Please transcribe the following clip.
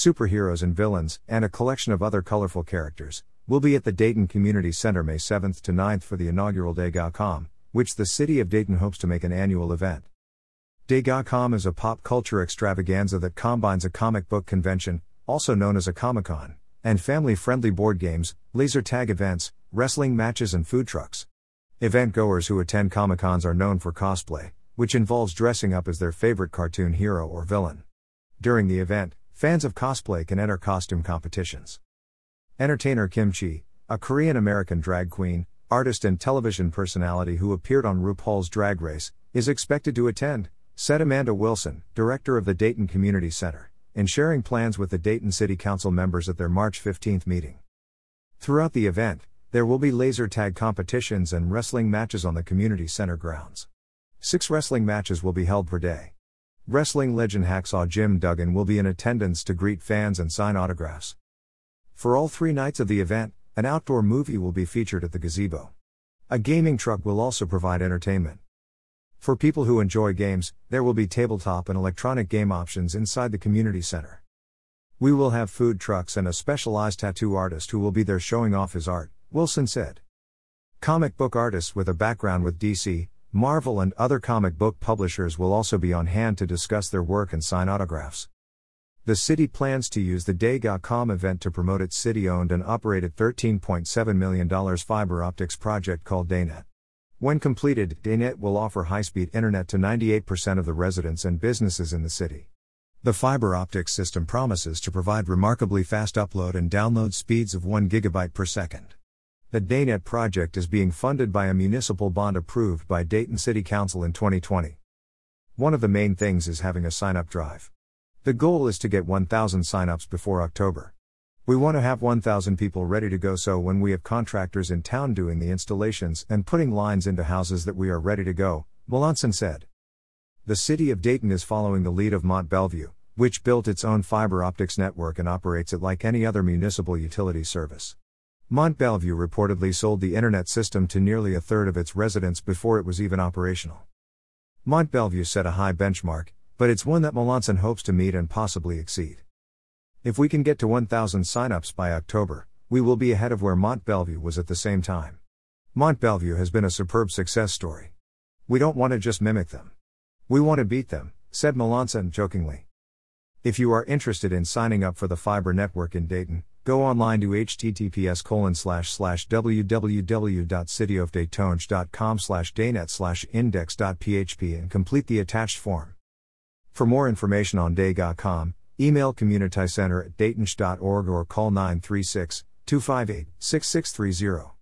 superheroes and villains, and a collection of other colorful characters, will be at the Dayton Community Center May 7th to 9th for the inaugural DayCon, which the city of Dayton hopes to make an annual event. DayCon is a pop culture extravaganza that combines a comic book convention, also known as a Comic Con, and family friendly board games, laser tag events, wrestling matches, and food trucks. Event goers who attend Comic Cons are known for cosplay, which involves dressing up as their favorite cartoon hero or villain. During the event, fans of cosplay can enter costume competitions. Entertainer Kim Chi, a Korean American drag queen, artist, and television personality who appeared on RuPaul's Drag Race, is expected to attend, said Amanda Wilson, director of the Dayton Community Center, in sharing plans with the Dayton City Council members at their March 15 meeting. Throughout the event, there will be laser tag competitions and wrestling matches on the community center grounds. Six wrestling matches will be held per day. Wrestling legend Hacksaw Jim Duggan will be in attendance to greet fans and sign autographs. For all three nights of the event, an outdoor movie will be featured at the gazebo. A gaming truck will also provide entertainment. For people who enjoy games, there will be tabletop and electronic game options inside the community center. We will have food trucks and a specialized tattoo artist who will be there showing off his art, Wilson said. Comic book artists with a background with DC, Marvel, and other comic book publishers will also be on hand to discuss their work and sign autographs. The city plans to use the DayCon event to promote its city owned and operated $13.7 million fiber optics project called Daynet. When completed, Daynet will offer high speed internet to 98% of the residents and businesses in the city. The fiber optics system promises to provide remarkably fast upload and download speeds of 1 gigabit per second. The Daynet project is being funded by a municipal bond approved by Dayton City Council in 2020. One of the main things is having a sign up drive. The goal is to get 1,000 sign-ups before October. We want to have 1,000 people ready to go so when we have contractors in town doing the installations and putting lines into houses that we are ready to go, Melancon said. The city of Dayton is following the lead of Mont Belvieu, which built its own fiber optics network and operates it like any other municipal utility service. Mont Belvieu reportedly sold the internet system to nearly a third of its residents before it was even operational. Mont Belvieu set a high benchmark, but it's one that Melancon hopes to meet and possibly exceed. If we can get to 1,000 signups by October, we will be ahead of where Mont Belvieu was at the same time. Mont Belvieu has been a superb success story. We don't want to just mimic them. We want to beat them, said Melancon jokingly. If you are interested in signing up for the fiber network in Dayton, go online to https colon slash slash www.cityofdaytonge.com slash daynet slash index.php and complete the attached form. For more information on DayCon, Email communitycenter at daytonch.org or call 936 258 6630.